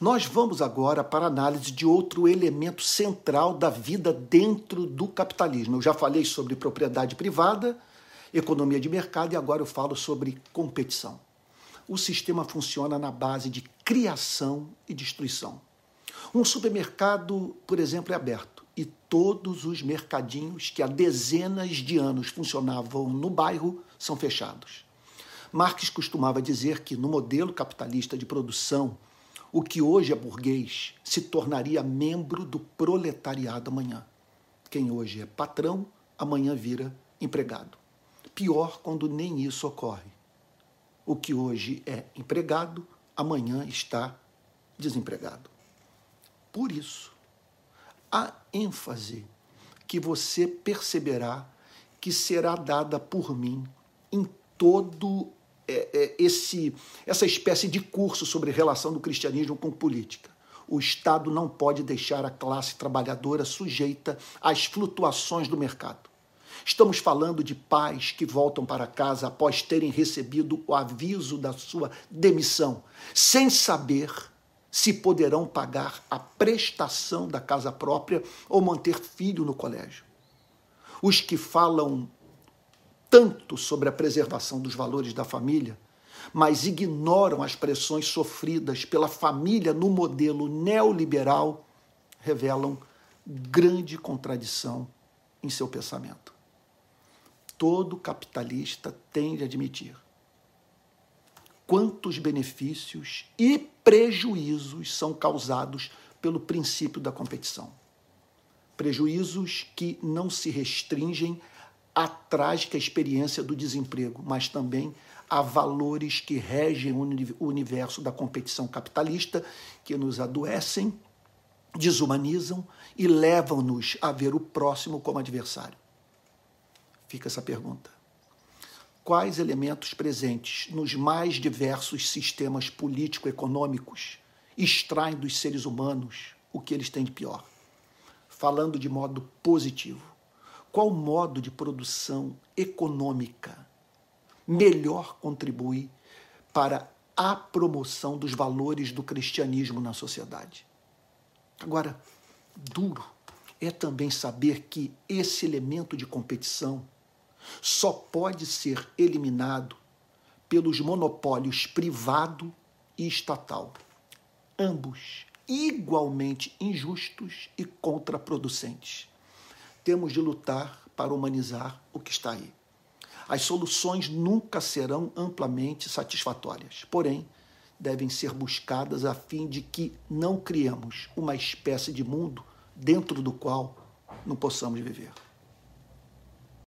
Nós vamos agora para a análise de outro elemento central da vida dentro do capitalismo. Eu já falei sobre propriedade privada, economia de mercado e agora eu falo sobre competição. O sistema funciona na base de criação e destruição. Um supermercado, por exemplo, é aberto e todos os mercadinhos que há dezenas de anos funcionavam no bairro são fechados. Marx costumava dizer que no modelo capitalista de produção, o que hoje é burguês se tornaria membro do proletariado amanhã. Quem hoje é patrão, amanhã vira empregado. Pior quando nem isso ocorre. O que hoje é empregado, amanhã está desempregado. Por isso, a ênfase que você perceberá que será dada por mim em todo esse, essa espécie de curso sobre relação do cristianismo com política. O Estado não pode deixar a classe trabalhadora sujeita às flutuações do mercado. Estamos falando de pais que voltam para casa após terem recebido o aviso da sua demissão, sem saber se poderão pagar a prestação da casa própria ou manter filho no colégio. Os que falam tanto sobre a preservação dos valores da família, mas ignoram as pressões sofridas pela família no modelo neoliberal, revelam grande contradição em seu pensamento. Todo capitalista tem de admitir quantos benefícios e prejuízos são causados pelo princípio da competição. Prejuízos que não se restringem a trágica experiência do desemprego, mas também a valores que regem o universo da competição capitalista, que nos adoecem, desumanizam e levam-nos a ver o próximo como adversário. Fica essa pergunta. Quais elementos presentes nos mais diversos sistemas político-econômicos extraem dos seres humanos o que eles têm de pior? Falando de modo positivo qual modo de produção econômica melhor contribui para a promoção dos valores do cristianismo na sociedade. Agora, duro é também saber que esse elemento de competição só pode ser eliminado pelos monopólios privado e estatal, ambos igualmente injustos e contraproducentes temos de lutar para humanizar o que está aí. As soluções nunca serão amplamente satisfatórias, porém, devem ser buscadas a fim de que não criemos uma espécie de mundo dentro do qual não possamos viver.